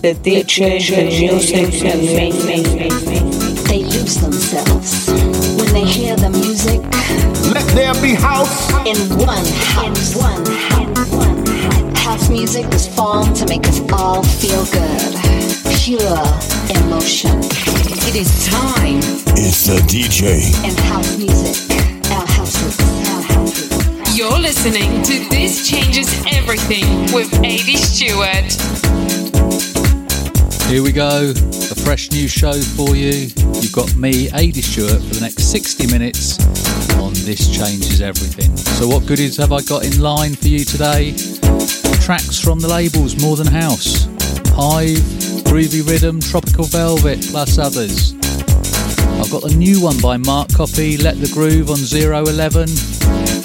The DJ music They lose themselves when they hear the music. Let there be house in one house. In one house. House music was formed to make us all feel good. Pure emotion. It is time. It's the DJ. And house music. Our houses. Our houses. You're listening to This Changes Everything with AD Stewart. Here we go, a fresh new show for you. You've got me, AD Stewart, for the next 60 minutes on This Changes Everything. So, what goodies have I got in line for you today? Tracks from the labels More Than House, Hive, Groovy Rhythm, Tropical Velvet, plus others. I've got a new one by Mark Copy, Let the Groove on 011,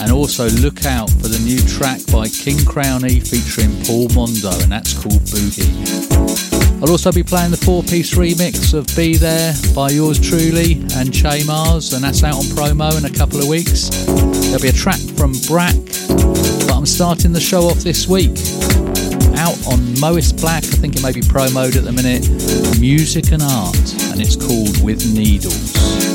and also look out for the new track by King Crowney featuring Paul Mondo, and that's called Boogie. I'll also be playing the four piece remix of Be There by yours truly and Che Mars, and that's out on promo in a couple of weeks. There'll be a track from Brack, but I'm starting the show off this week. Out on Moist Black, I think it may be promoed at the minute, Music and Art, and it's called With Needles.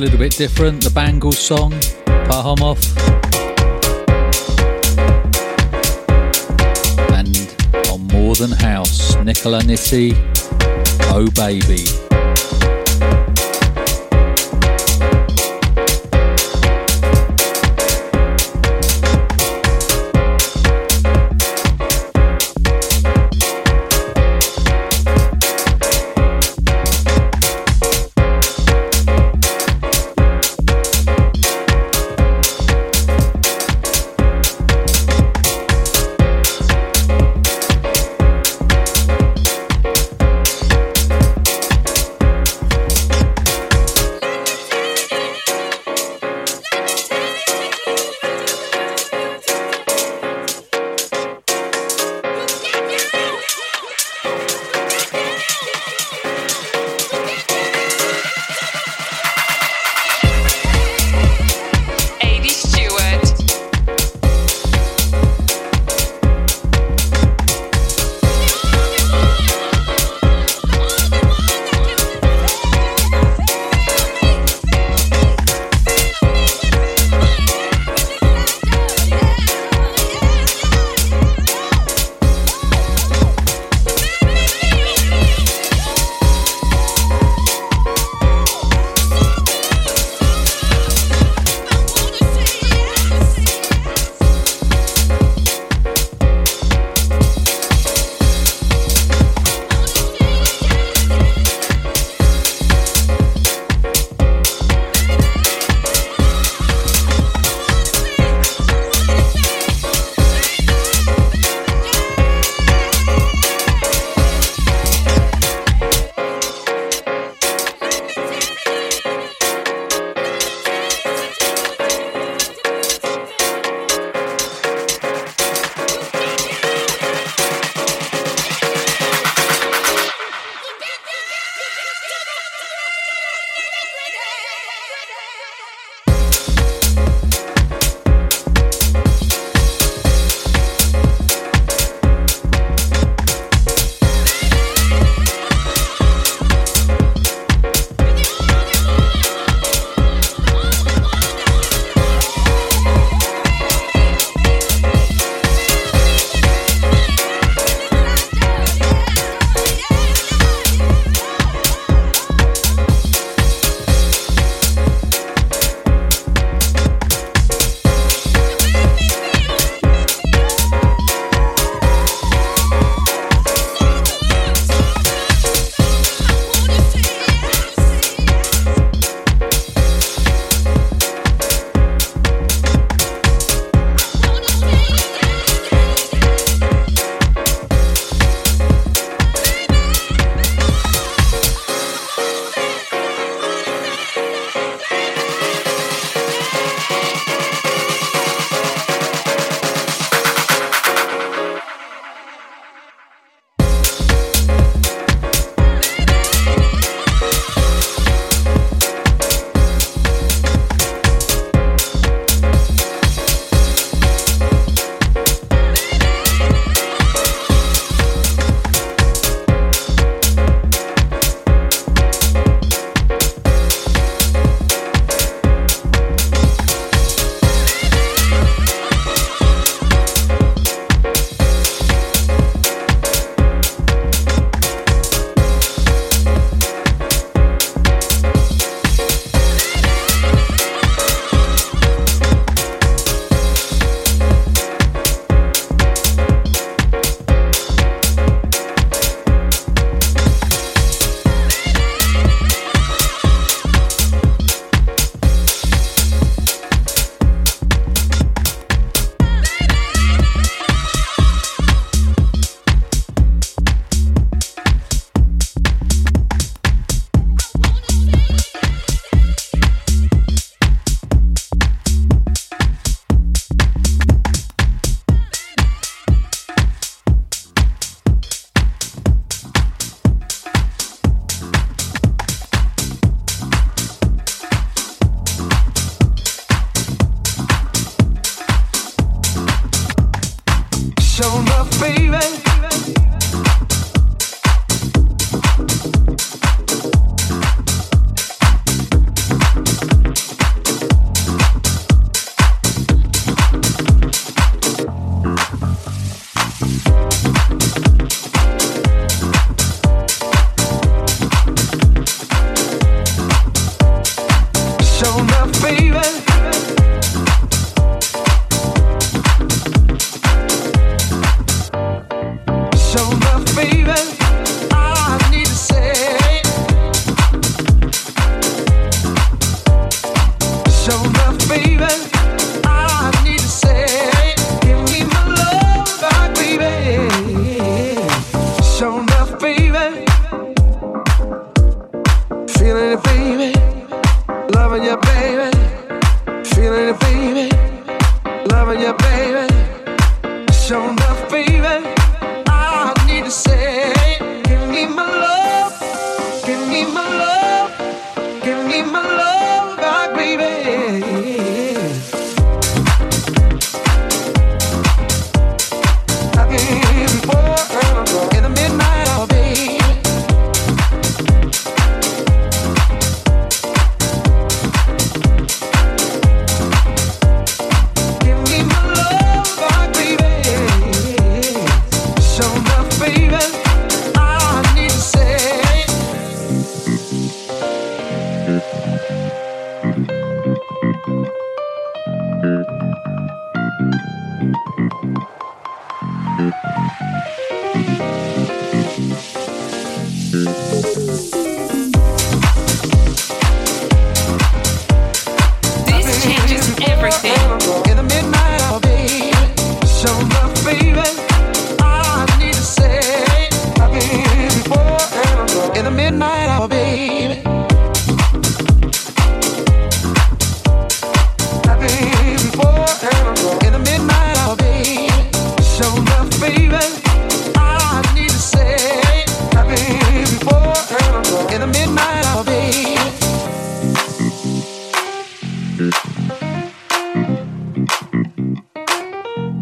Different. The Bangles song, Pahomov. And on More Than House, Nicola Nitti, Oh Baby.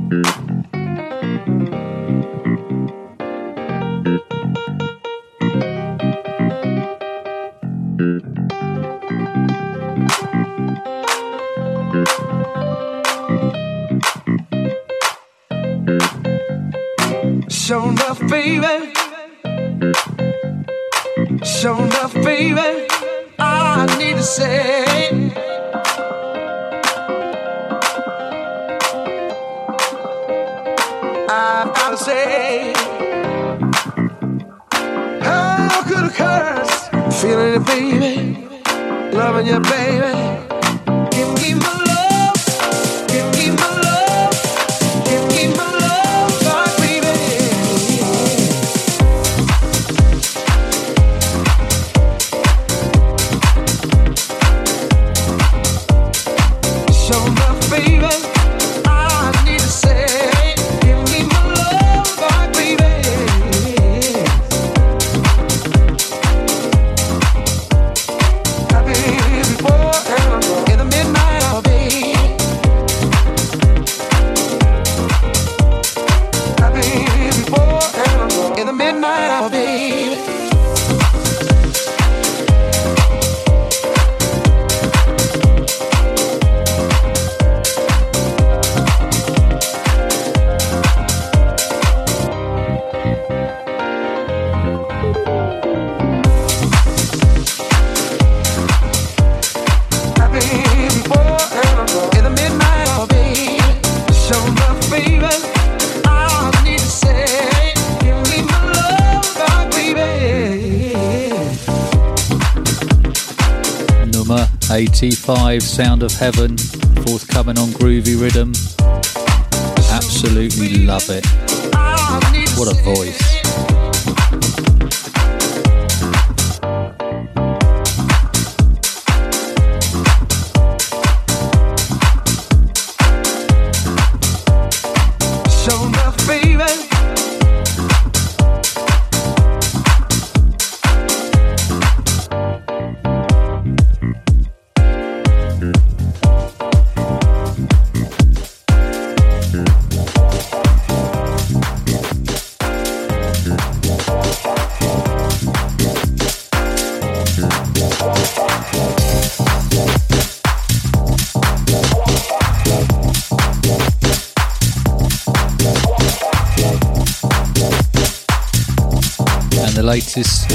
Show enough, baby. Show enough, baby. I need to say. on you, baby. 85 Sound of Heaven, forthcoming on Groovy Rhythm. Absolutely love it. What a voice.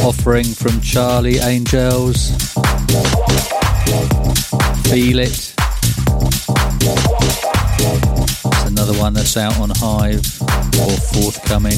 Offering from Charlie Angels. Feel it. It's another one that's out on Hive or forthcoming.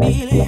Oh,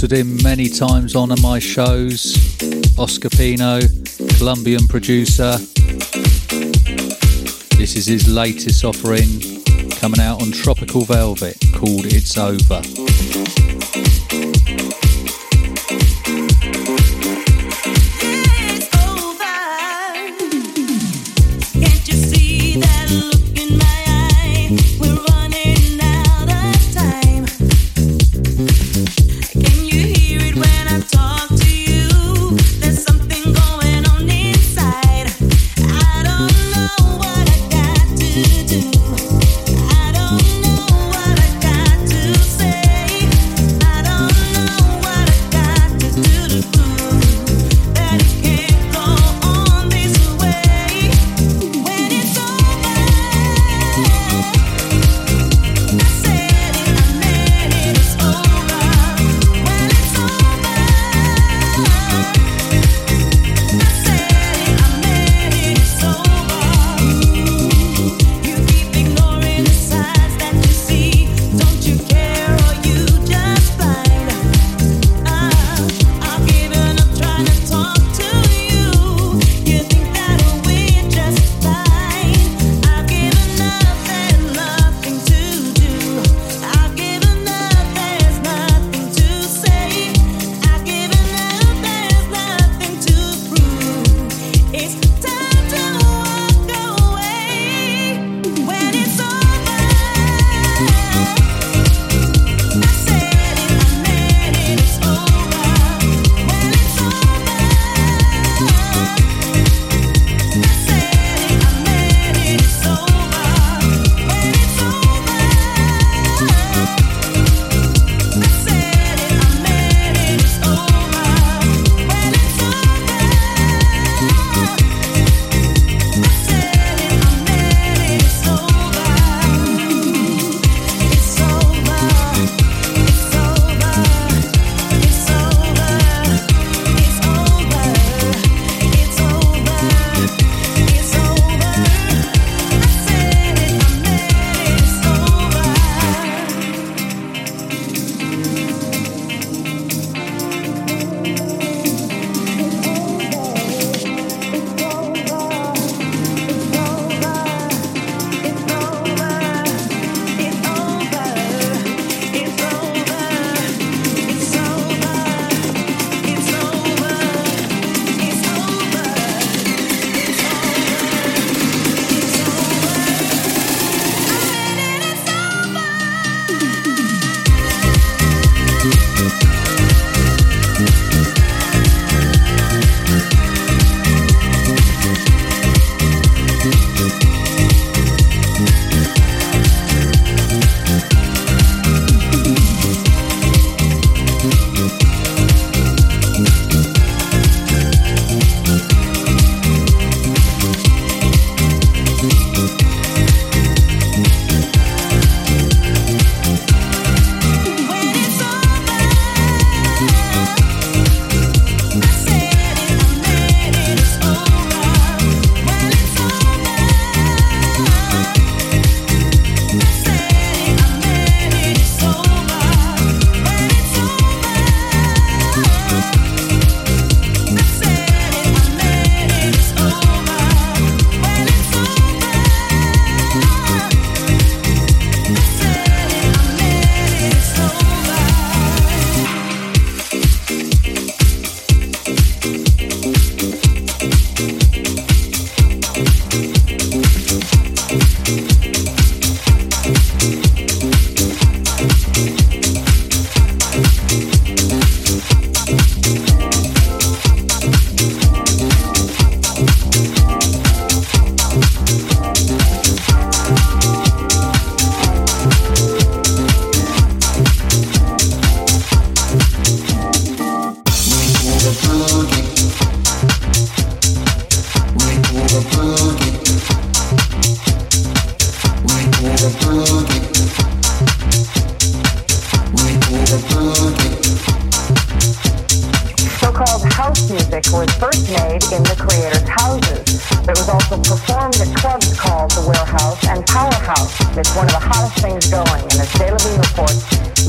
reported him many times on my shows. Oscar Pino, Colombian producer. This is his latest offering coming out on Tropical Velvet called It's Over.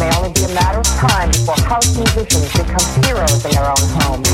May only be a matter of time before house musicians become heroes in their own homes.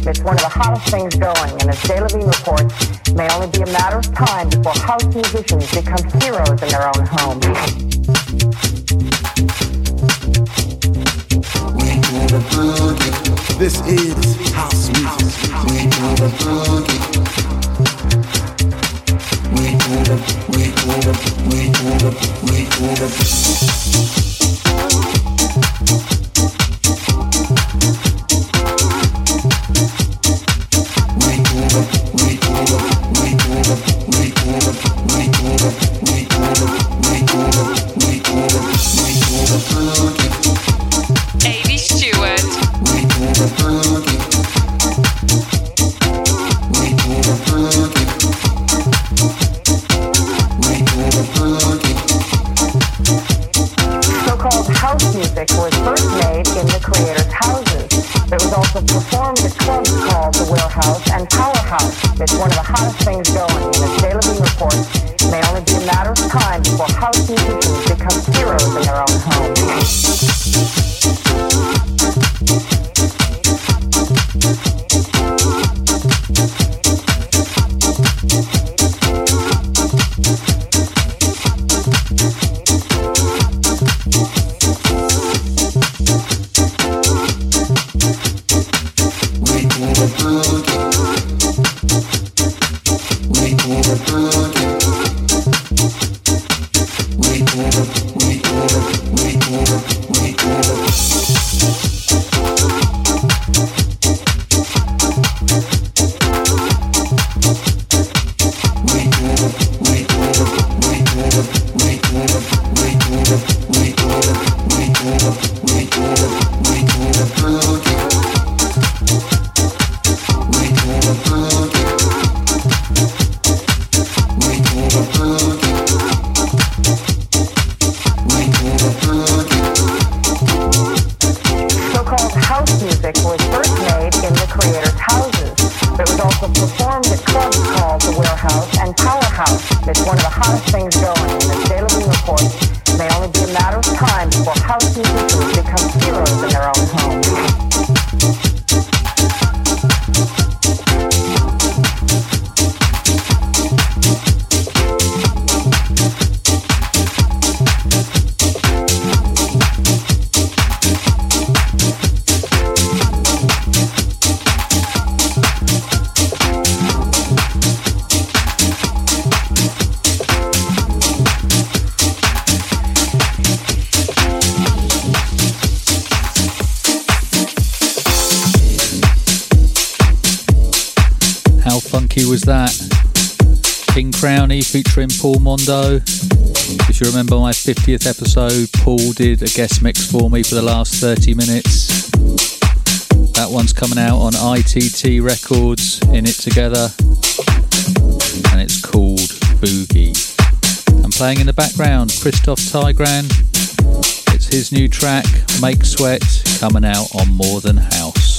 It's one of the hottest things going, and as Jay Levine reports, may only be a matter of time before house musicians become heroes in their own homes. So-called house music was first made in the creators' houses, it was also performed at clubs called the Warehouse and Powerhouse. It's one of the hottest things going, and as Jay Levine reports, it may only be a matter of time before house musicians become heroes in their own homes. Crowney featuring Paul Mondo. If you remember my 50th episode, Paul did a guest mix for me for the last 30 minutes. That one's coming out on ITT Records, In It Together, and it's called Boogie. And playing in the background, Christoph Tigran. It's his new track, Make Sweat, coming out on More Than House.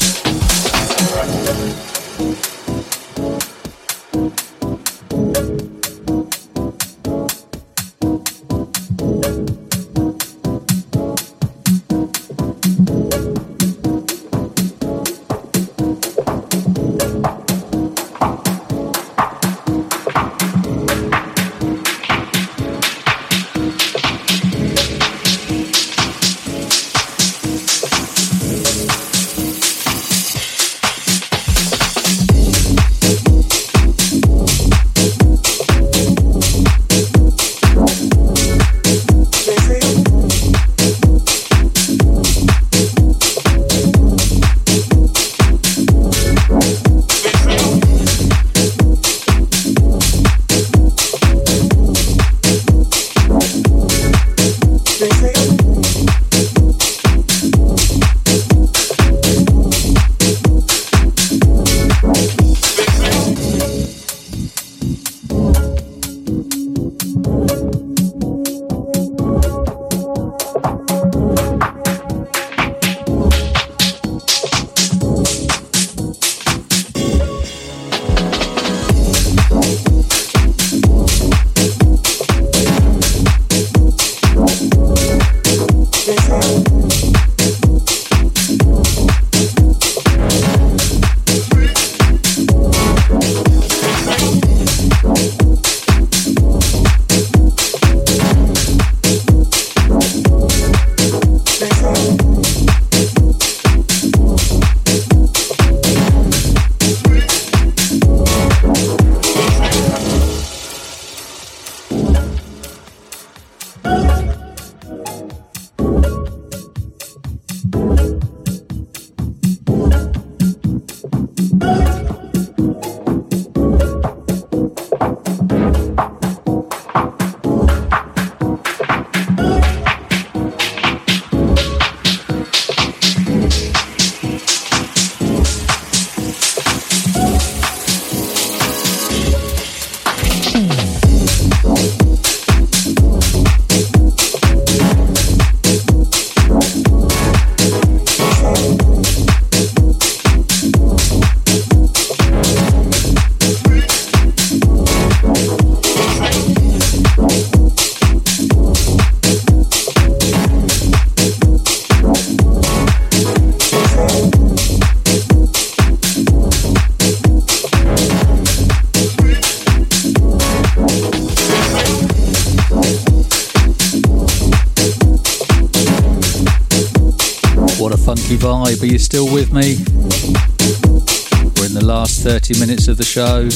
of the show.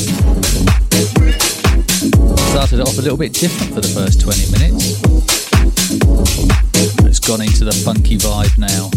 Started it off a little bit different for the first 20 minutes. It's gone into the funky vibe now.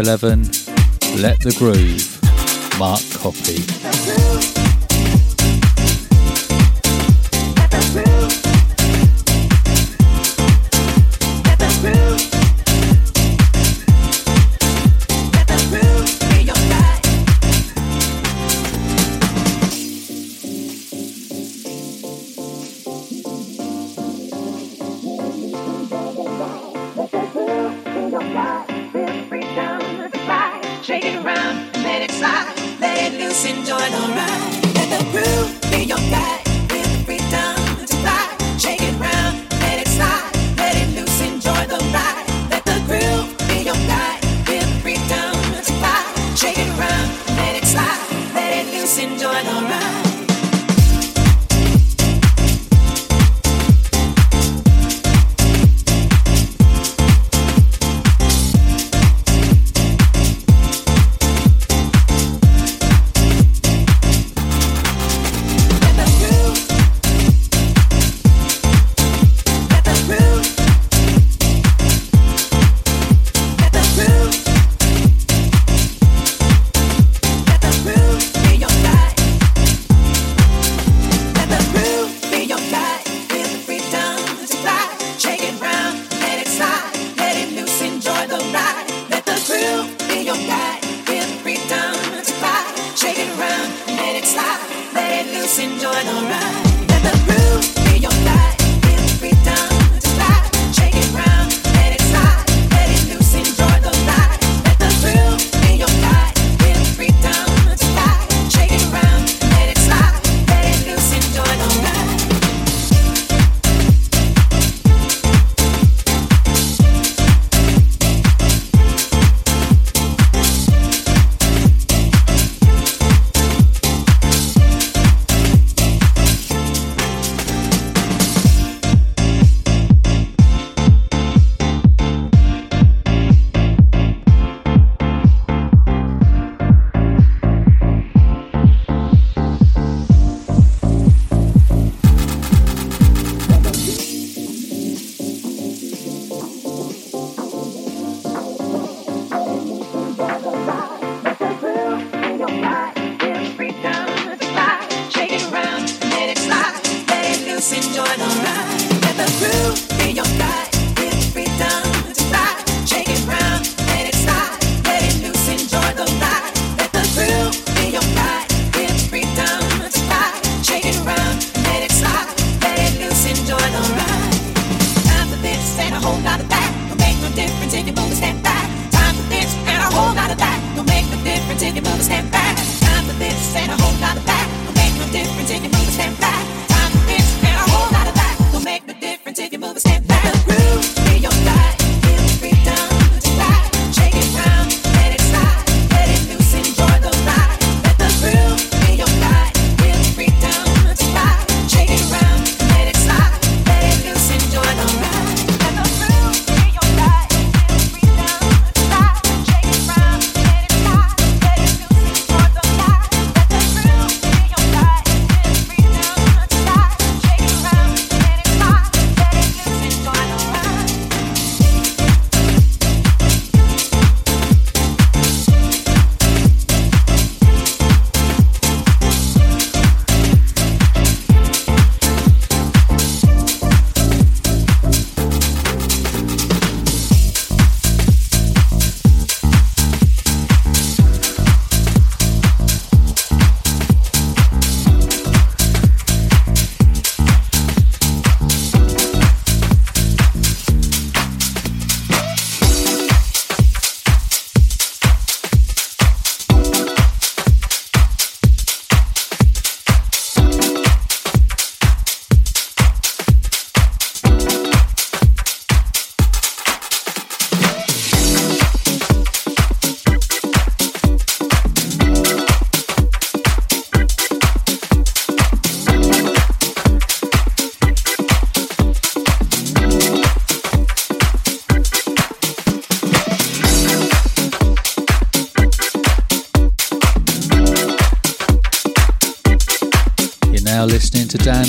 11, Let the Groove, Mark Coffey.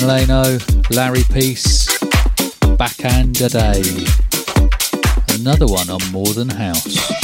Leno, Larry Peace, Backhand a Day. Another one on More Than House.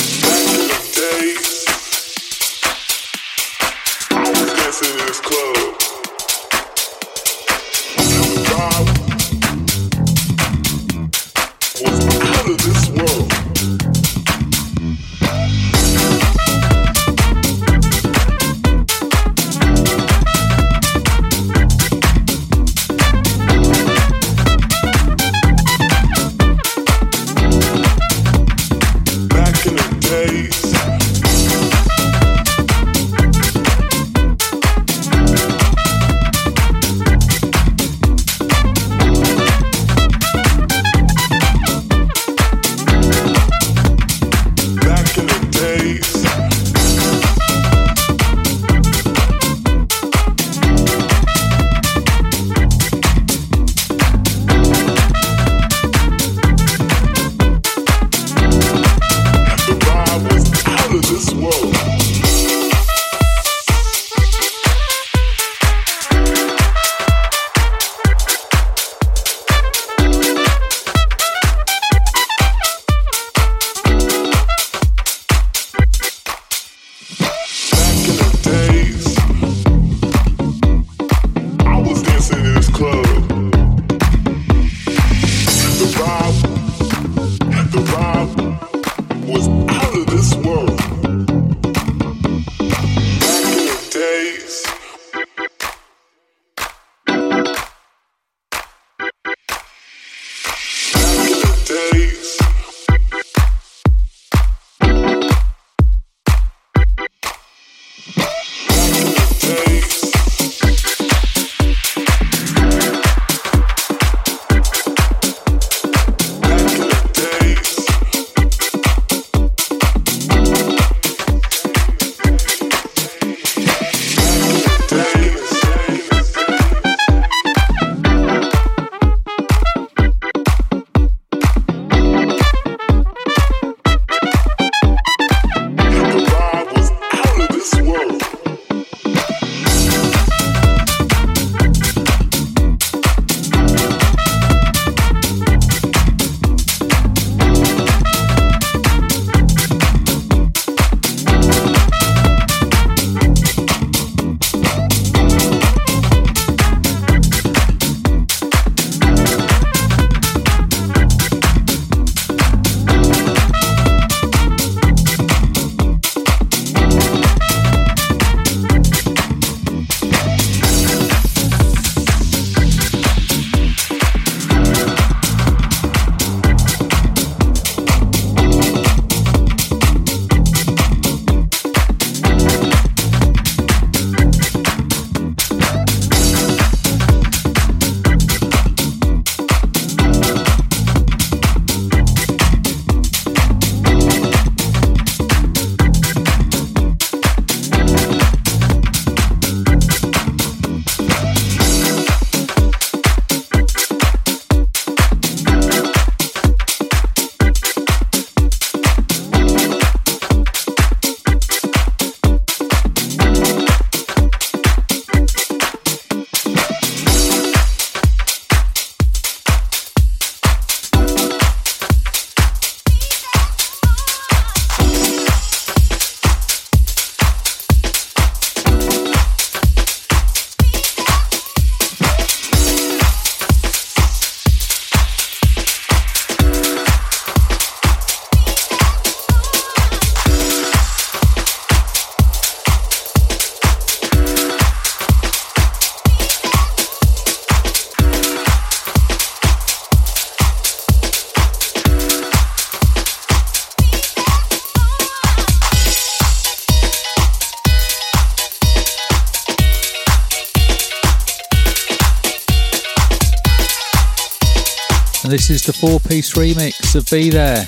This is the four piece remix of Be There.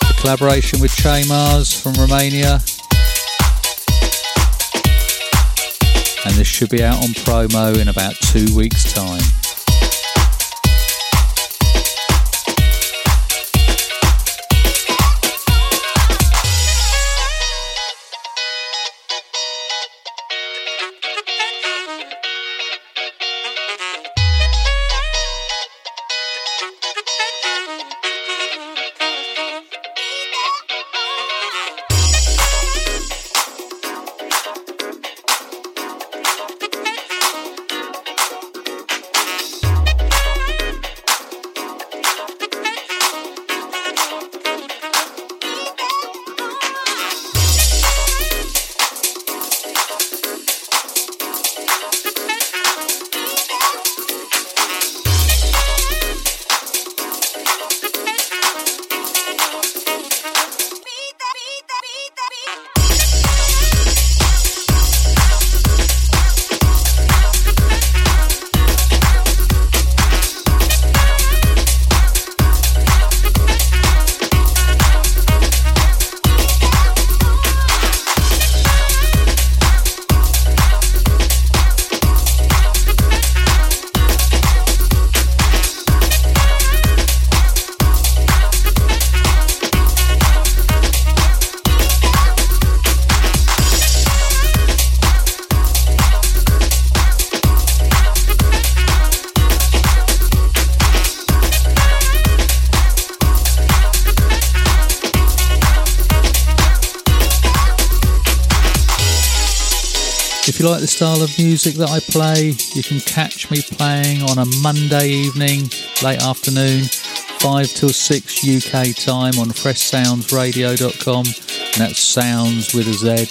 The collaboration with Che Mars from Romania. And this should be out on promo in about two weeks' time. Like the style of music that I play, you can catch me playing on a Monday evening, late afternoon, 5 till 6 UK time on freshsoundzradio.com, and that's sounds with a Z.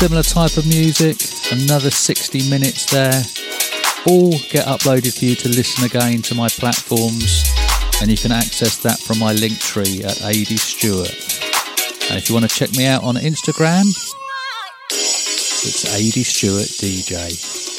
Similar type of music, another 60 minutes there. All get uploaded for you to listen again to my platforms, and you can access that from my link tree at AD Stewart. And if you want to check me out on Instagram, it's AD Stewart DJ.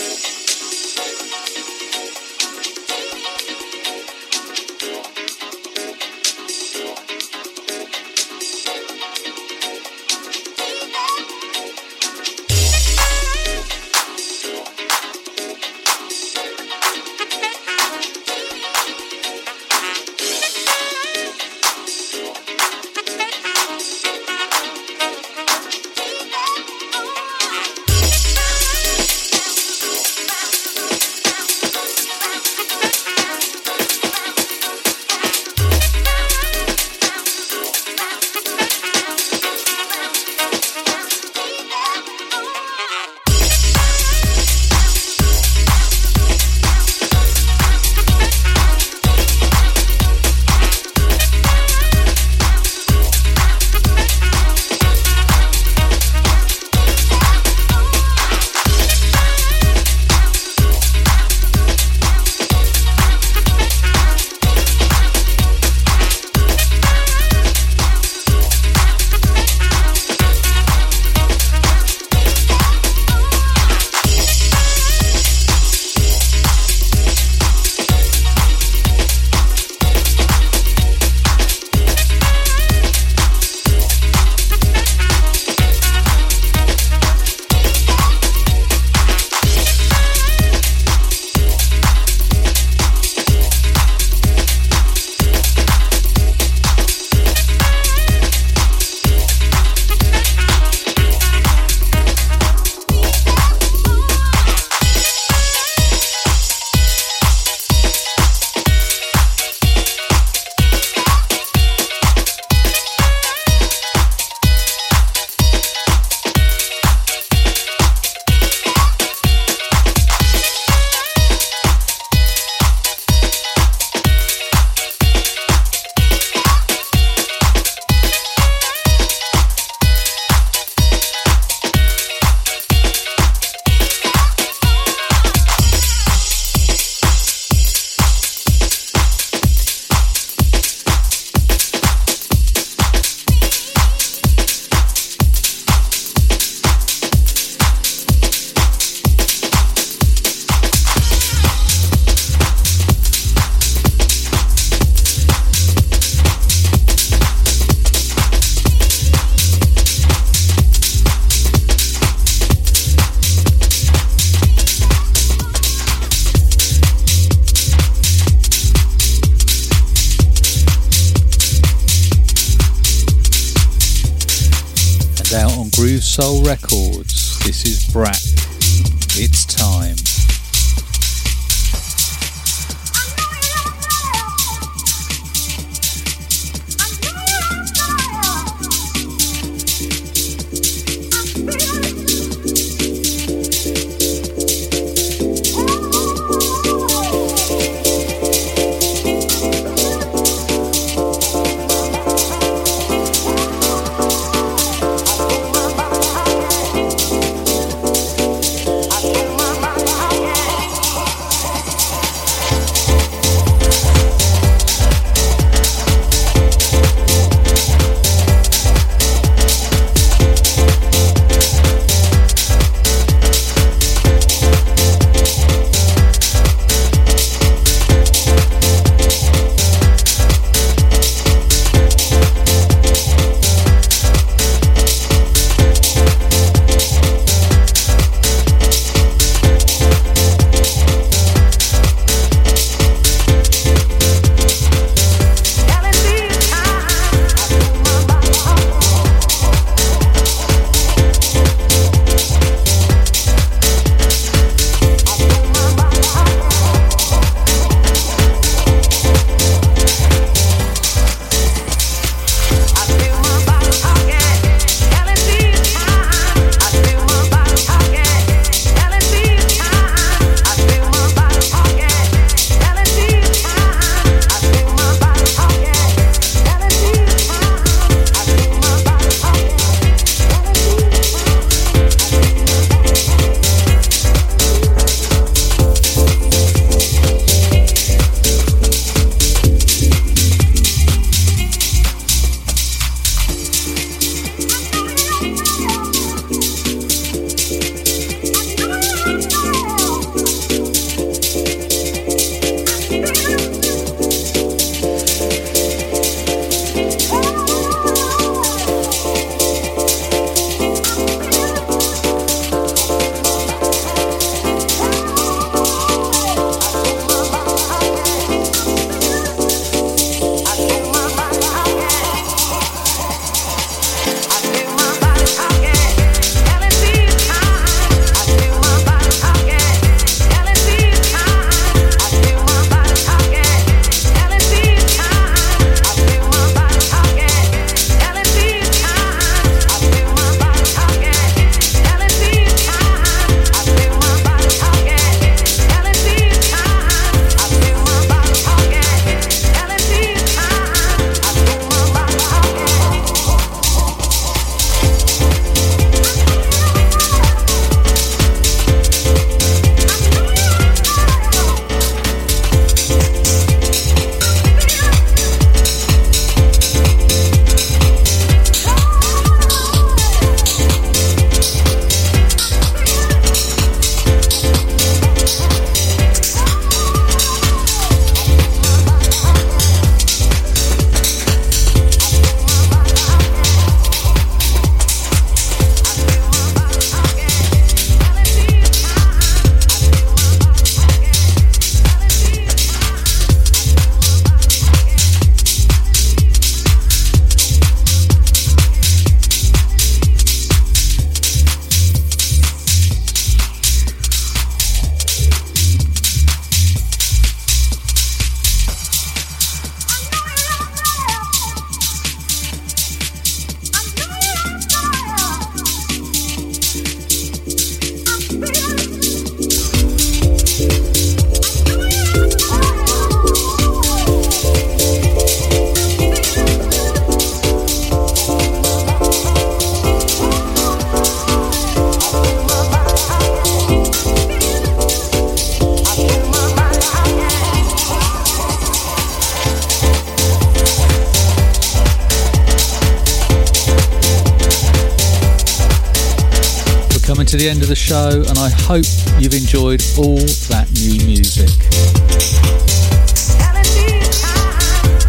Show, and I hope you've enjoyed all that new music.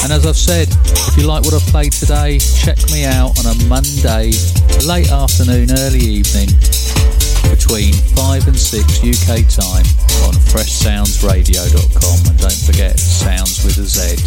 And as I've said, if you like what I've played today, check me out on a Monday, late afternoon, early evening, between 5 and 6 UK time on freshsoundzradio.com. And don't forget, sounds with a Z.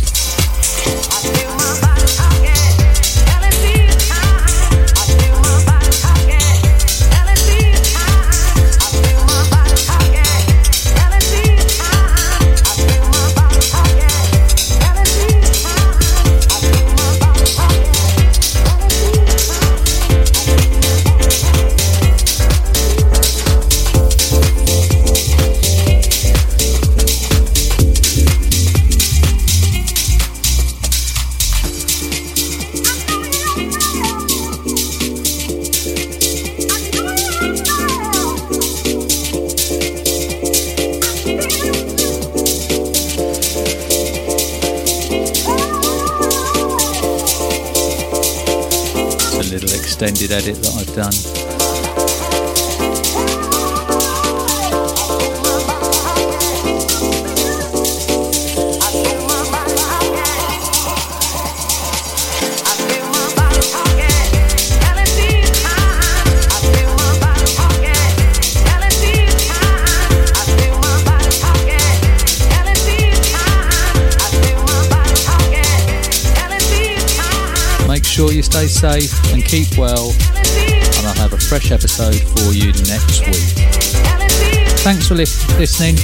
extended edit that I've done. Stay safe and keep well, and I'll have a fresh episode for you next week. Thanks for li- listening.